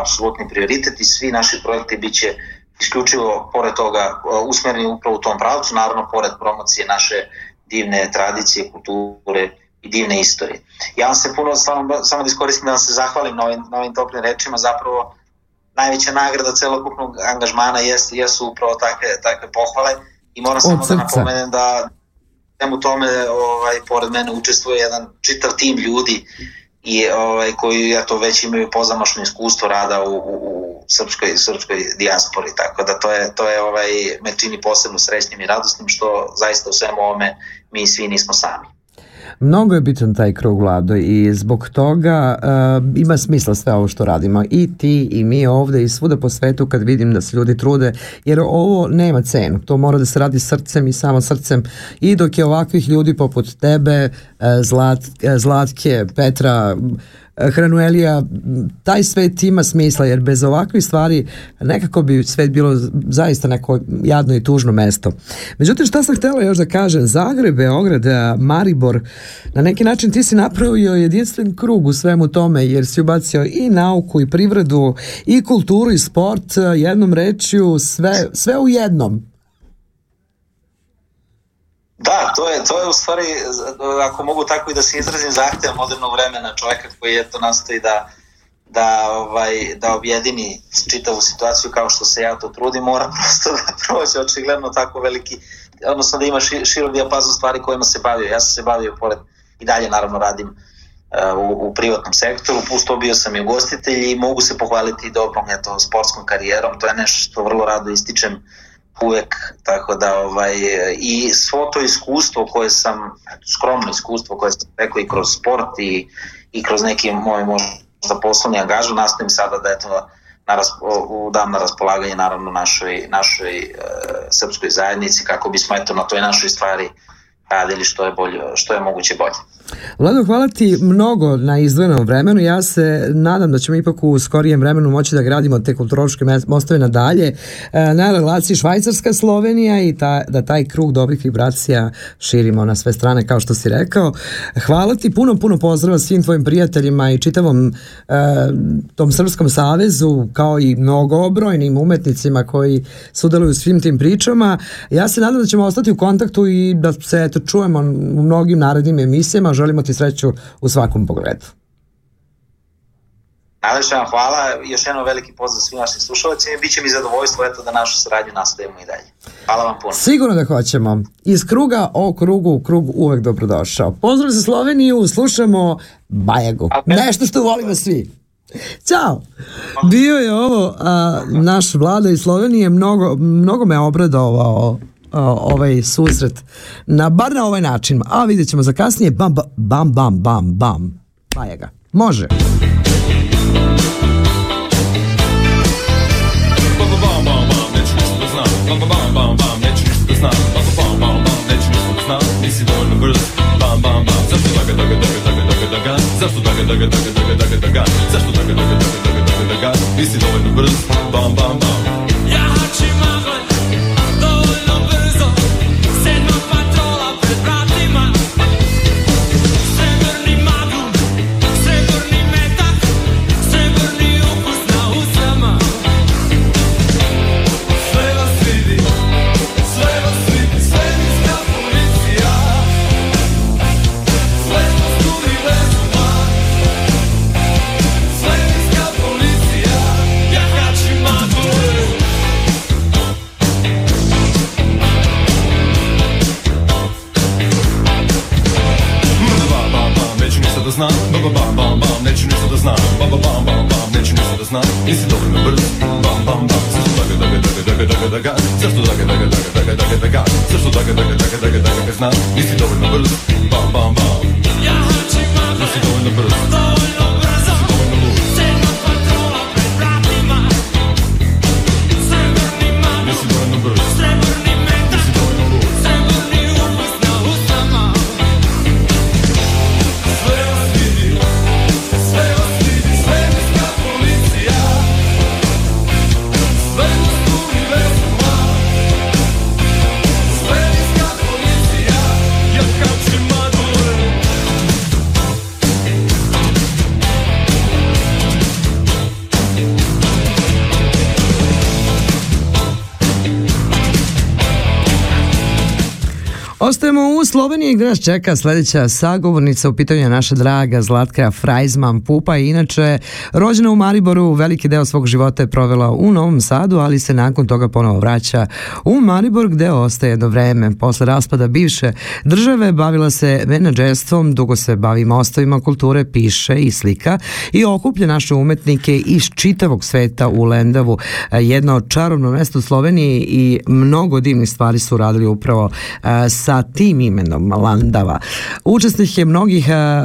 apsolutni prioritet i svi naši projekti biće isključivo pored toga uh, usmereni upravo u tom pravcu, naravno pored promocije naše divne tradicije, kulture i divne istorije. Ja vam se puno, samo, samo da iskoristim da vam se zahvalim na ovim, na ovim toplim rečima, zapravo najveća nagrada celokupnog angažmana jesu, jesu upravo takve, takve pohvale i moram samo da napomenem da u tome ovaj, pored mene učestvuje jedan čitav tim ljudi i ovaj koji ja to već imaju pozamašno iskustvo rada u, u, u srpskoj srpskoj dijaspori tako da to je to je ovaj me čini posebno srećnim i radosnim što zaista u svemu ovome mi svi nismo sami. Mnogo je bitan taj krug Vlado i zbog toga uh, ima smisla sve ovo što radimo. I ti i mi ovde i svuda po svetu kad vidim da se ljudi trude jer ovo nema cenu, to mora da se radi srcem i samo srcem. I dok je ovakvih ljudi poput tebe, uh, Zlat, uh, Zlatke, Petra, Hranuelija, taj svet ima smisla jer bez ovakvih stvari nekako bi svet bilo zaista neko jadno i tužno mesto. Međutim, šta sam htela još da kažem, Zagreb, Beograd, Maribor, na neki način ti si napravio jedinstven krug u svemu tome jer si ubacio i nauku i privredu i kulturu i sport jednom rečju sve, sve u jednom. Da, to je, to je u stvari, ako mogu tako i da se izrazim, zahtev modernog vremena čoveka koji eto nastoji da, da, ovaj, da objedini čitavu situaciju kao što se ja to trudim, mora <laughs> prosto da prođe očigledno tako veliki, odnosno da ima ši, širok dijapazon stvari kojima se bavio. Ja sam se bavio pored, i dalje naravno radim uh, u, u privatnom sektoru, pusto bio sam i ugostitelj i mogu se pohvaliti dobrom eto, sportskom karijerom, to je nešto što vrlo rado ističem uvek, tako da ovaj, i svo to iskustvo koje sam, skromno iskustvo koje sam rekao i kroz sport i, i kroz neki moj možda poslovni angažu, nastavim sada da eto na raspo, dam na raspolaganje naravno našoj, našoj e, srpskoj zajednici kako bismo eto na toj našoj stvari radili što je, bolje, što je moguće bolje. Vlado, hvala ti mnogo na izdvojenom vremenu. Ja se nadam da ćemo ipak u skorijem vremenu moći da gradimo te kulturološke mostove nadalje e, na relaciji Švajcarska-Slovenija i ta, da taj krug dobrih vibracija širimo na sve strane kao što si rekao. Hvala ti, puno, puno pozdrava svim tvojim prijateljima i čitavom e, tom Srpskom savezu kao i mnogobrojnim umetnicima koji sudeluju svim tim pričama. Ja se nadam da ćemo ostati u kontaktu i da se eto, čujemo u mnogim narednim emisijama želimo ti sreću u svakom pogledu. Najlepša vam hvala, još jedno veliki pozdrav svim našim slušalcima i bit će mi zadovoljstvo eto da našu saradnju nastavimo i dalje. Hvala vam puno. Sigurno da hoćemo. Iz kruga o krugu u krug uvek dobrodošao. Pozdrav za Sloveniju, slušamo Bajagu. Nešto što volimo svi. Ćao! Bio je ovo a, naš vlada iz Slovenije, mnogo, mnogo me obradovao ovaj susret na bar na ovaj način a vidjet ćemo za kasnije bam bam bam bam bam pa je ga može bam bam bam bam neću ništa da znam Bam bam bam bam neću ništa da znam Nisi dovoljno brz Bam bam bam Zašto daga daga daga daga daga daga Zašto daga daga daga daga daga daga Zašto daga daga daga daga daga daga Nisi dovoljno brz Bam bam bam neću ništa da znam Nisi dovoljno brz Bam bam bam, zašto daga daga daga daga daga daga Zašto daga daga daga daga daga daga Zašto daga daga daga daga daga daga znam Nisi dovoljno brz Bam bam bam Ostajemo gdje nas čeka sljedeća sagovornica, u pitanju je naša draga Zlatka Frajzman Pupa. Inače, rođena u Mariboru, veliki deo svog života je provela u Novom Sadu, ali se nakon toga ponovo vraća u Maribor gdje ostaje jedno vreme. Posle raspada bivše države bavila se menadžerstvom, dugo se bavi mostovima kulture, piše i slika i okuplja naše umetnike iz čitavog sveta u Lendavu. Jedno čarobno mesto u Sloveniji i mnogo divnih stvari su radili upravo sa tim imenom Landava. Učesnik je mnogih, e,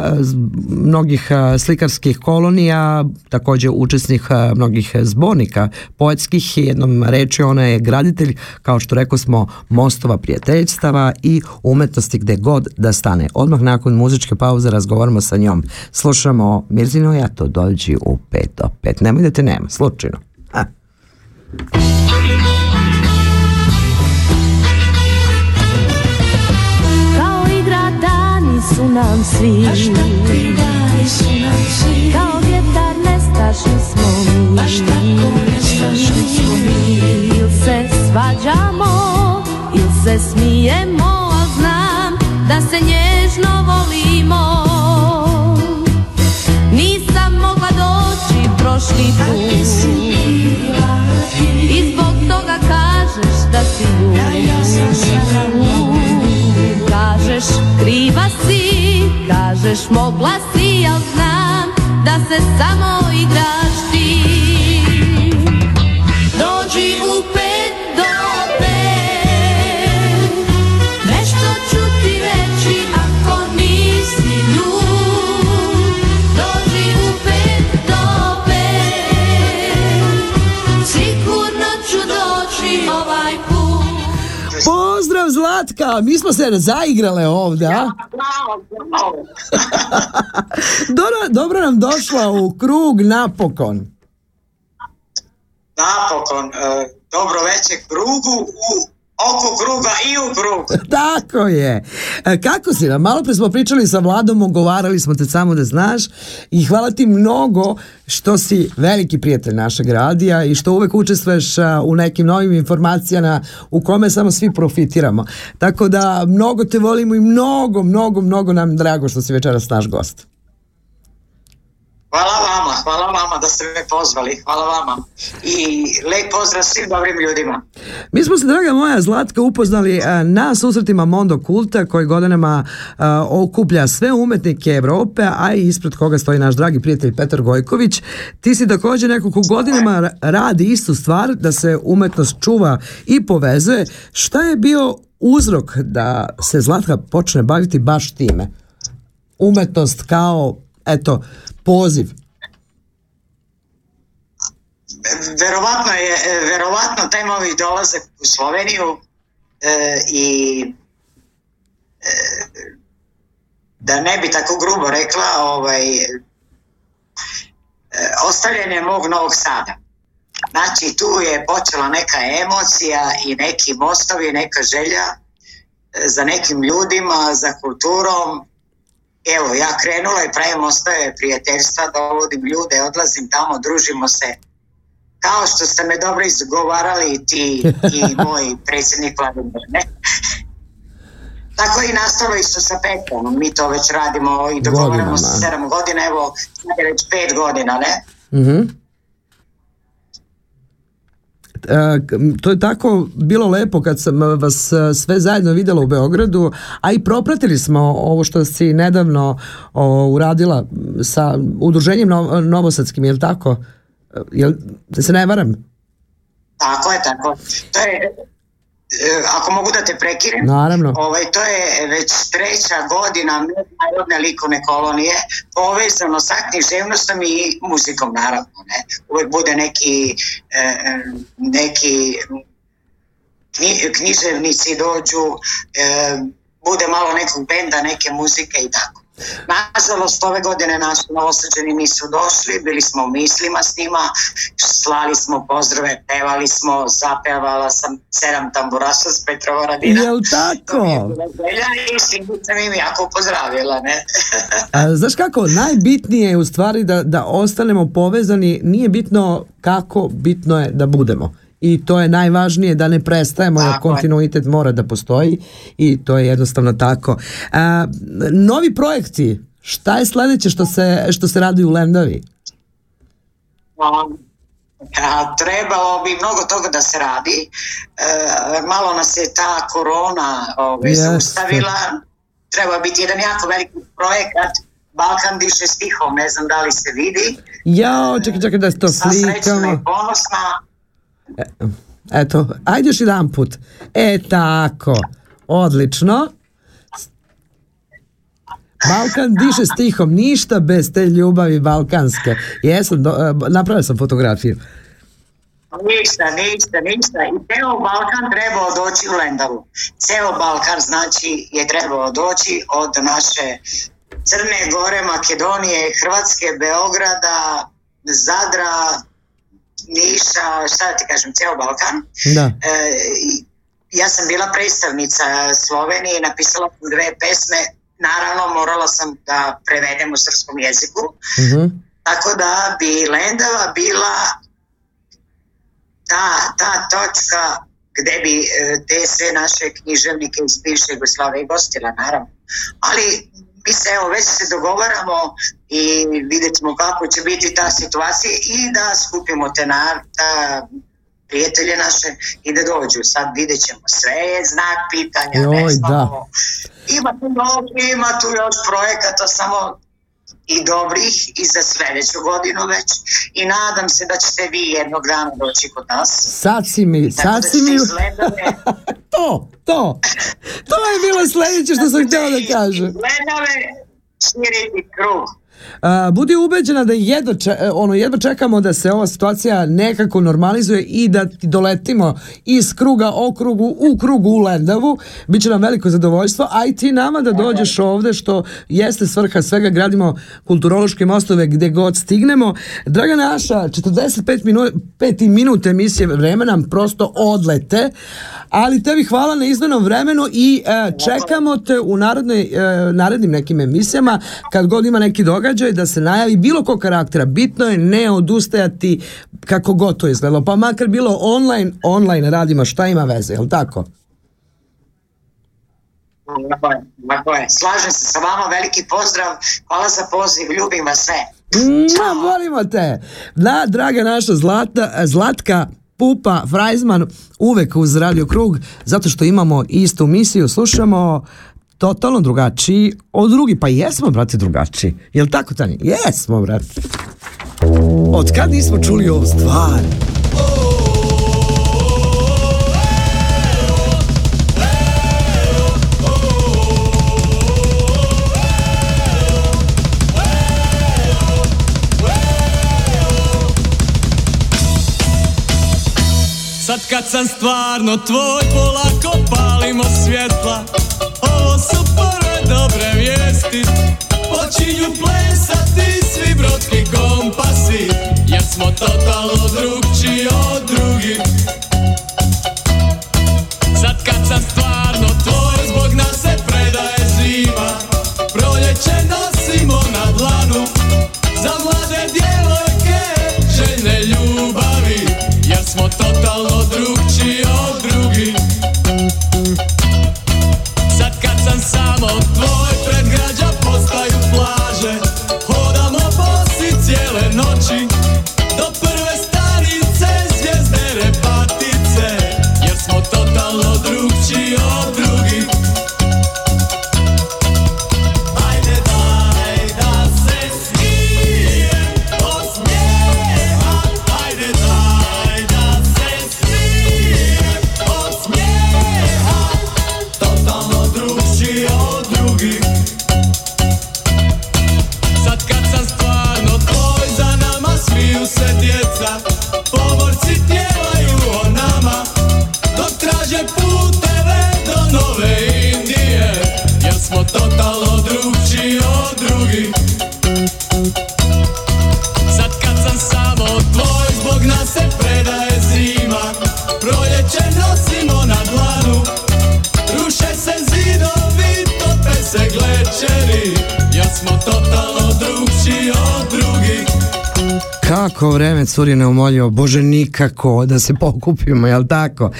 mnogih e, slikarskih kolonija, također učesnik e, mnogih zbornika poetskih, jednom reči ona je graditelj, kao što rekao smo, mostova prijateljstava i umetnosti gde god da stane. Odmah nakon muzičke pauze razgovaramo sa njom. Slušamo Mirzino ja to dođi u pet do pet. Nemoj da te nema, slučajno. A. dani su nam svi. Dani su nam svi? Kao vjetar nestašni smo mi. Baš tako nestašni smo mi? Il se svađamo, il se smijemo Al znam da se nježno volimo. Nisam mogla doći prošli A put. I zbog toga kažeš da si ljud Kažeš kriva si, kažeš mogla si, al znam da se samo igraš ti. Zlatka, mi smo se zaigrale ovdje, a? <laughs> Dobro, dobro nam došla u krug napokon. Napokon, e, dobro veće krugu, u, oko kruga i u krug. <laughs> Tako je. E, Kako si nam? Malo pre smo pričali sa Vladom, ogovarali smo te samo da znaš i hvala ti mnogo što si veliki prijatelj našeg radija i što uvek učestvuješ a, u nekim novim informacijama u kome samo svi profitiramo. Tako da mnogo te volimo i mnogo, mnogo, mnogo nam drago što si večeras naš gost. Hvala vama, hvala vama da ste me pozvali, hvala vama. I lep pozdrav svim dobrim ljudima. Mi smo se, draga moja Zlatka, upoznali na susretima Mondo Kulta koji godinama okuplja sve umetnike Evrope, a i ispred koga stoji naš dragi prijatelj Petar Gojković. Ti si također neko ko godinama ra- radi istu stvar, da se umetnost čuva i povezuje. Šta je bio uzrok da se Zlatka počne baviti baš time? Umetnost kao, eto, poziv. Verovatno je, e, verovatno taj moj dolazak u Sloveniju e, i e, da ne bi tako grubo rekla, ovaj, e, ostavljanje mog Novog Sada. Znači tu je počela neka emocija i neki mostovi, neka želja e, za nekim ljudima, za kulturom. Evo, ja krenula i pravim mostove prijateljstva, dovodim ljude, odlazim tamo, družimo se. Kao što ste me dobro izgovarali i ti i <laughs> moj predsjednik Vladimir, ne? Tako i nastalo isto sa Petrom. Mi to već radimo i dogovaramo se Godinama. sedam godina, evo, već pet godina, ne? Mhm. E, to je tako bilo lepo kad sam e, vas e, sve zajedno vidjela u Beogradu, a i propratili smo ovo što si nedavno uradila sa udruženjem Nov- Novosadskim, je li tako? Jel, se ne varam? Tako je, tako. To ako mogu da te prekinem, Naravno. ovaj, to je već treća godina Međunarodne likovne kolonije povezano sa književnostom i muzikom, naravno. Ne? Uvijek bude neki, e, e, neki knji- književnici dođu, e, bude malo nekog benda, neke muzike i tako. Nažalost, ove godine naši novosađeni nisu došli, bili smo u mislima s njima, slali smo pozdrave, pevali smo, zapevala sam sedam tamburaša s Petrova Radina. Jel tako? I sam im jako pozdravila, ne? A, znaš kako, najbitnije je u stvari da, da ostanemo povezani, nije bitno kako, bitno je da budemo. I to je najvažnije da ne prestajemo, jer kontinuitet mora da postoji i to je jednostavno tako. A, novi projekti, šta je sledeće što se, što se radi u Lendavi? Um, a, trebalo bi mnogo toga da se radi. E, malo nas je ta korona ove, Jeste. zaustavila. Treba biti jedan jako veliki projekat. Balkan diše stihom, ne znam da li se vidi. Jao, čekaj, čekaj da to Sva srećna slikamo. i ponosna. Eto, ajde još jedan put. E, tako. Odlično. Balkan diše stihom, ništa bez te ljubavi balkanske. Jesam, e, napravio sam fotografiju. Ništa, ništa, ništa. I ceo Balkan trebao doći u Lendavu. Ceo Balkan znači je trebao doći od naše Crne Gore, Makedonije, Hrvatske, Beograda, Zadra, Niša, šta da ti kažem, ceo Balkan. Da. E, ja sam bila predstavnica Slovenije napisala sam dve pesme. Naravno, morala sam da prevedem u srpskom jeziku. Mhm. Tako da bi Lendava bila ta, ta točka gde bi e, te sve naše književnike iz bivše Jugoslavije gostila, naravno. Ali mi se evo već se dogovaramo i vidjet ćemo kako će biti ta situacija i da skupimo te na, ta prijatelje naše i da dođu. Sad vidjet ćemo sve je znak pitanja, ne Joj, znamo. da. Ima tu još, ima tu još projekata, samo i dobrih i za sledeću godinu već i nadam se da ćete vi jednog dana doći kod nas. Sad si mi, Tako sad da si mi... <laughs> To, to. To je bilo sljedeće što sam htjela da kažem. Ledave širiti krug. Budi ubeđena da jedva, če- e, ono, jedva čekamo da se ova situacija nekako normalizuje i da ti doletimo iz kruga o krugu u krugu u Lendavu. Biće nam veliko zadovoljstvo, a i ti nama da dođeš ovde što jeste svrha svega, gradimo kulturološke mostove gde god stignemo. Draga naša, 45 minuta, 5 minut emisije vremena nam prosto odlete, ali tebi hvala na izdanom vremenu i e, čekamo te u narodnoj, e, narednim nekim emisijama kad god ima neki događaj da se najavi bilo kog karaktera. Bitno je ne odustajati kako god to izgledalo. Pa makar bilo online, online radimo šta ima veze, jel tako? Je. Slažem se sa vama, veliki pozdrav, hvala za poziv, ljubim vas sve. Mua, volimo te. Da, draga naša Zlata, Zlatka Pupa Frajzman uvek uz Radio Krug zato što imamo istu misiju, slušamo totalno drugačiji od drugi, pa jesmo brate drugačiji. Jel tako Tanja? Jesmo brate. Od kad nismo čuli ovu stvar? Sad kad sam stvarno tvoj polako palimo svjetla su prve dobre vijesti. Počinju plesati svi brodski kompasi Jer smo totalno drugčiji curi neumoljivo, bože nikako da se pokupimo, jel tako?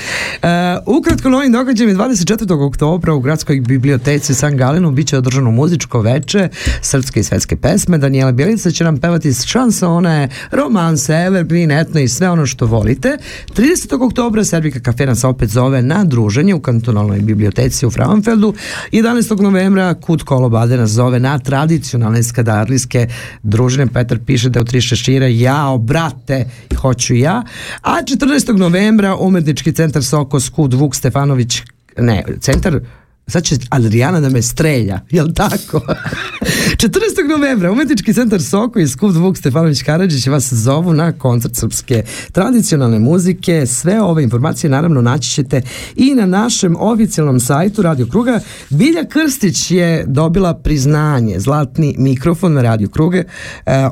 Ukratko novim događajem 24. oktobra u gradskoj biblioteci San Galenu bit će održano muzičko veče srpske i svetske pesme. Daniela Bjelica će nam pevati šansone, romanse, evergreen, etno i sve ono što volite. 30. oktobra Serbika kafe nas opet zove na druženje u kantonalnoj biblioteci u Frauenfeldu. 11. novembra Kut Kolobade nas zove na tradicionalne skadarlijske družine. Petar piše da je u tri šešira jao, brate, hoću ja. A 14. novembra umetnički centar Sokos Kud Vuk Stefanović ne, centar Sad će Adriana da me strelja, jel tako? <laughs> 14. novembra umetnički centar Soko i Skup Vuk Stefanović Karadžić vas zovu na koncert srpske tradicionalne muzike. Sve ove informacije naravno naći ćete i na našem oficijalnom sajtu Radio Kruga. Bilja Krstić je dobila priznanje, zlatni mikrofon na Radio Kruge e,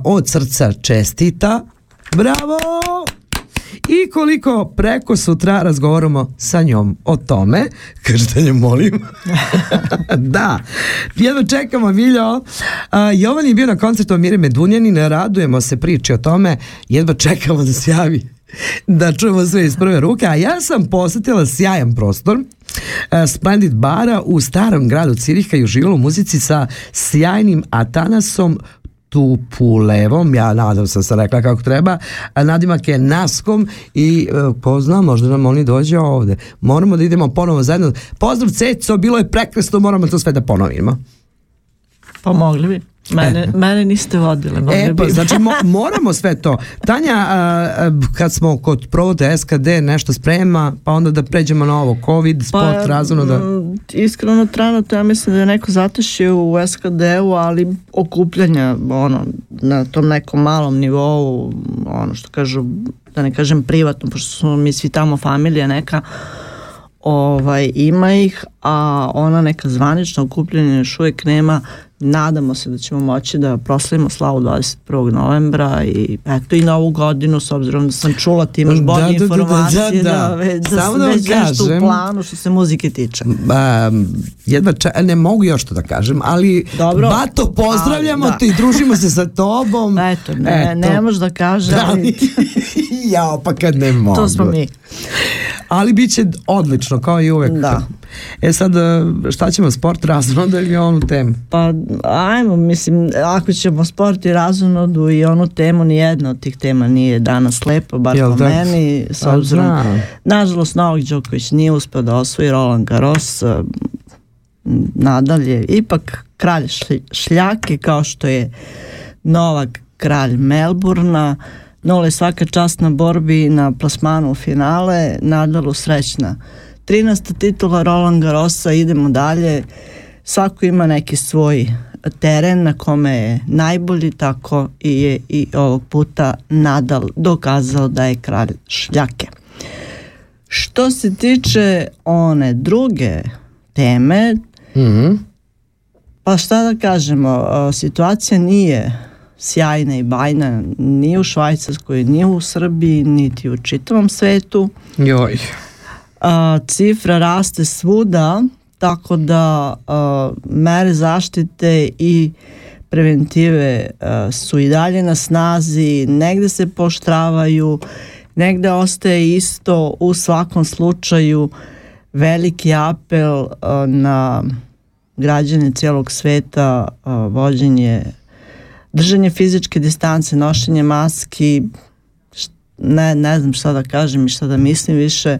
od srca čestita. Bravo! I koliko preko sutra razgovaramo sa njom o tome, kaže da nje molim. <laughs> da, jedno čekamo Miljo. A, Jovan je bio na koncertu Mire Medunjanin, radujemo se priči o tome, jedva čekamo da se javi da čujemo sve iz prve ruke, a ja sam posetila sjajan prostor e, Splendid bara u starom gradu Ciriha i uživala u muzici sa sjajnim Atanasom Tupulevom, ja nadam sam se rekla kako treba, nadimak je Naskom i e, ko zna, možda nam oni dođe ovde. Moramo da idemo ponovo zajedno. Pozdrav Ceco, bilo je prekrasno, moramo to sve da ponovimo. Pa mogli bi. Mene, mene niste vodile. E, pa, znači mo- moramo sve to. Tanja, a, kad smo kod provode SKD nešto sprema, pa onda da pređemo na ovo, COVID, sport, razumno da... Iskreno, trenutno ja mislim da je neko zatešio u SKD-u, ali okupljanja ono, na tom nekom malom nivou, ono što kažu, da ne kažem privatno, pošto smo mi svi tamo familija neka, ovaj, ima ih, a ona neka zvanična okupljanja još uvijek nema. Nadamo se da ćemo moći da proslavimo slavu 21. novembra i eto i novu godinu s obzirom da sam čula ti imaš Da, bolje da, da, da, informacije da, da, da. već, da, Samo sam da vam već nešto u kažem- planu što se muzike tiče. Ba, jedva ča, ne mogu još to da kažem, ali Dobro. Bato, pozdravljamo Ali, da. te i družimo se sa tobom. <laughs> Eto, ne, ne možeš da kaže, Da, ali <laughs> Jao, pa kad ne mogu. to smo mi. Ali bit će odlično, kao i uvek. Da. E sad, šta ćemo, sport razroda ili onu temu? Pa ajmo, mislim, ako ćemo sport i razonodu i onu temu, ni jedna od tih tema nije danas lepa, bar Jel po da? meni, s obzirom, nažalost, Novak Đoković nije uspio da osvoji Roland Garros, m, nadalje, ipak kralj šlj- šljake, kao što je Novak kralj Melburna, Nole svaka čast na borbi na plasmanu u finale, Nadalu srećna. 13. titula Roland Garrosa, idemo dalje. Svako ima neki svoj teren na kome je najbolji, tako i je i ovog puta Nadal dokazao da je kralj šljake. Što se tiče one druge teme, pa šta da kažemo, situacija nije sjajna i bajna ni u Švajcarskoj, ni u Srbiji, niti u čitavom svetu. Joj. Cifra raste svuda, tako da mere zaštite i preventive su i dalje na snazi, negde se poštravaju, negde ostaje isto u svakom slučaju veliki apel na građane cijelog sveta, vođenje držanje fizičke distance, nošenje maski, ne, ne znam šta da kažem i šta da mislim više.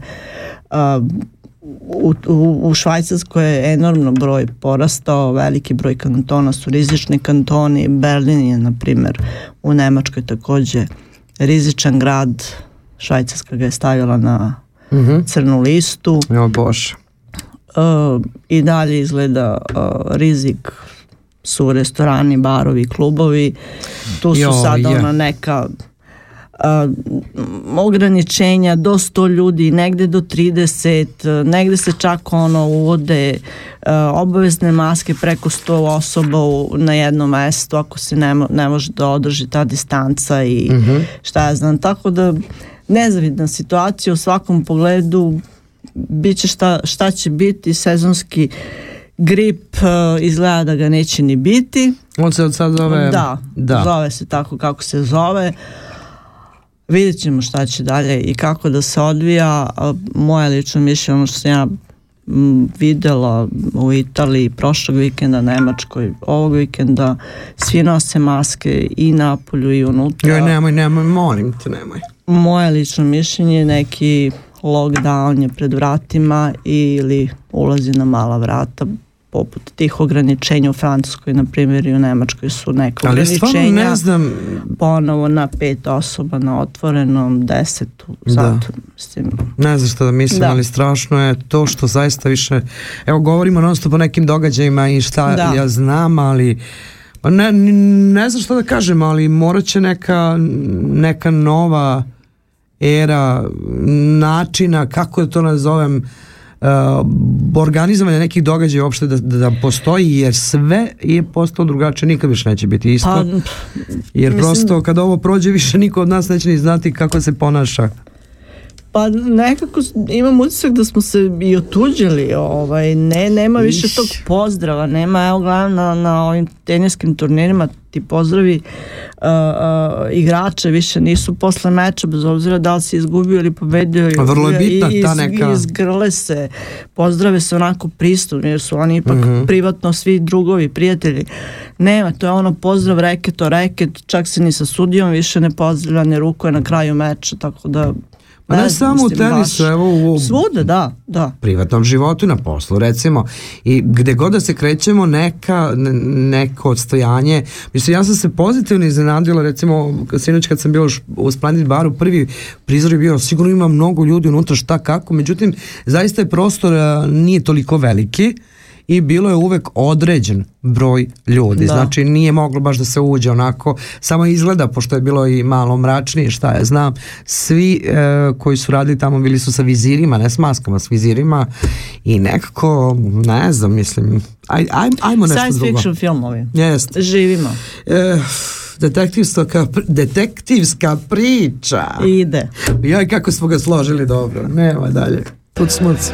U, u, u Švajcarskoj je enormno broj porastao, veliki broj kantona su rizični kantoni, Berlin je, na primjer, u Nemačkoj takođe rizičan grad, Švajcarska ga je stavila na Mhm. crnu listu. Jo, bože. Uh, i dalje izgleda uh, rizik su restorani, barovi, klubovi. Tu su Jo, sada je. ona neka ograničenja do 100 ljudi, negde do 30, uh, negde se čak ono uvode uh, obavezne maske preko 100 osoba na jednom mestu ako se ne, mo- ne može da održi ta distanca i Mhm. šta ja znam. Tako da nezavidna situacija u svakom pogledu bit će šta, šta će biti sezonski grip uh, izgleda da ga neće ni biti On se od sad zove... da, da. zove se tako kako se zove vidjet ćemo šta će dalje i kako da se odvija moje lično mišljenje ono što sam ja videla u Italiji prošlog vikenda, Nemačkoj ovog vikenda, svi nose maske i napolju i unutra Joj, nemoj, nemoj, molim te, nemoj. moje lično mišljenje neki lockdown je pred vratima ili ulazi na mala vrata poput tih ograničenja u Francuskoj na primjer i u Nemačkoj su neka Ali ograničenja ne znam... ponovo na pet osoba na otvorenom desetu Da. mislim Ne znam šta da mislim, Da. ali strašno je to što zaista više... Evo, govorimo non stop o nekim događajima i šta Da. ja znam, ali... Pa ne, ne znam šta da kažem, ali morat će neka, neka nova era načina, kako da to nazovem, uh, organizovanja nekih događaja uopšte da, da, postoji, jer sve je postalo drugačije, nikad više neće biti isto. pa jer mislim- prosto kad ovo prođe više niko od nas neće ni znati kako se ponaša. Pa nekako imam utisak da smo se i otuđili, ovaj, ne, nema više Iš. tog pozdrava, nema, evo gledam na, na ovim teniskim turnirima, ti pozdravi uh, uh, igrače više nisu posle meča, bez obzira da li si izgubio ili pobedio. A vrlo je bitna i, ta iz- neka- Izgrle se, pozdrave se onako pristupno, jer su oni ipak Mhm. privatno svi drugovi, prijatelji. Nema, to je ono pozdrav reket o reket, čak se ni sa sudijom više ne pozdravlja, ne rukuje na kraju meča, tako da Ma ne Ne, samo u tenisu, baš. evo u Svuda, da, da. privatnom životu na poslu recimo i gde god da se krećemo neka, ne- neko odstojanje mislim ja sam se pozitivno iznenadila recimo sinoć kad sam bio u Splendid baru prvi prizor je bio sigurno ima mnogo ljudi unutra šta kako međutim zaista je prostor a, nije toliko veliki i bilo je uvek određen broj ljudi, Da. znači nije moglo baš da se uđe onako, samo izgleda, pošto je bilo i malo mračnije, šta ja znam, svi e, koji su radili tamo bili su sa vizirima, ne s maskama, s vizirima i nekako, ne znam, mislim, aj, aj, ajmo nešto Science drugo. fiction filmovi. Živimo. E, detektivska, detektivska priča. Ide. Jaj, kako smo ga složili dobro. Nema dalje. Put smuc.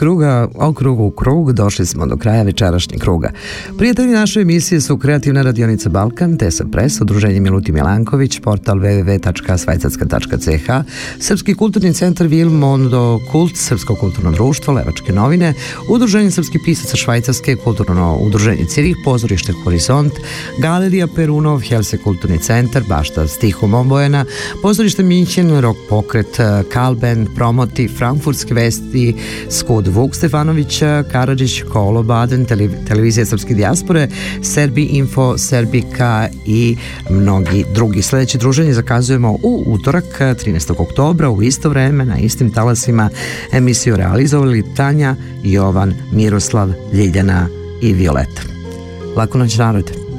Kruga, o krugu u krug, došli smo do kraja večerašnjeg kruga. Prijatelji naše emisije su Kreativna radionica Balkan, Tesa Press, Udruženje Miluti Milanković, portal www.svajcatska.ch, Srpski kulturni centar Vil Mondo Kult, Srpsko kulturno društvo, Levačke novine, Udruženje srpskih pisaca Švajcarske, Kulturno udruženje Cirih, Pozorište Horizont, Galerija Perunov, Helse kulturni centar, Bašta Stihom Obojena, Pozorište Minchen, Rock Pokret, Kalben, Promoti, Frankfurtske vesti, Skud Vuk Stefanović, Karadžić, Kolo Baden, tele- televizija Srpske dijaspore, Serbi Info, Serbika i mnogi drugi. Sljedeće druženje zakazujemo u utorak 13. oktobra u isto vreme na istim talasima emisiju realizovali Tanja, Jovan, Miroslav, Ljiljana i Violeta. Laku noć narode.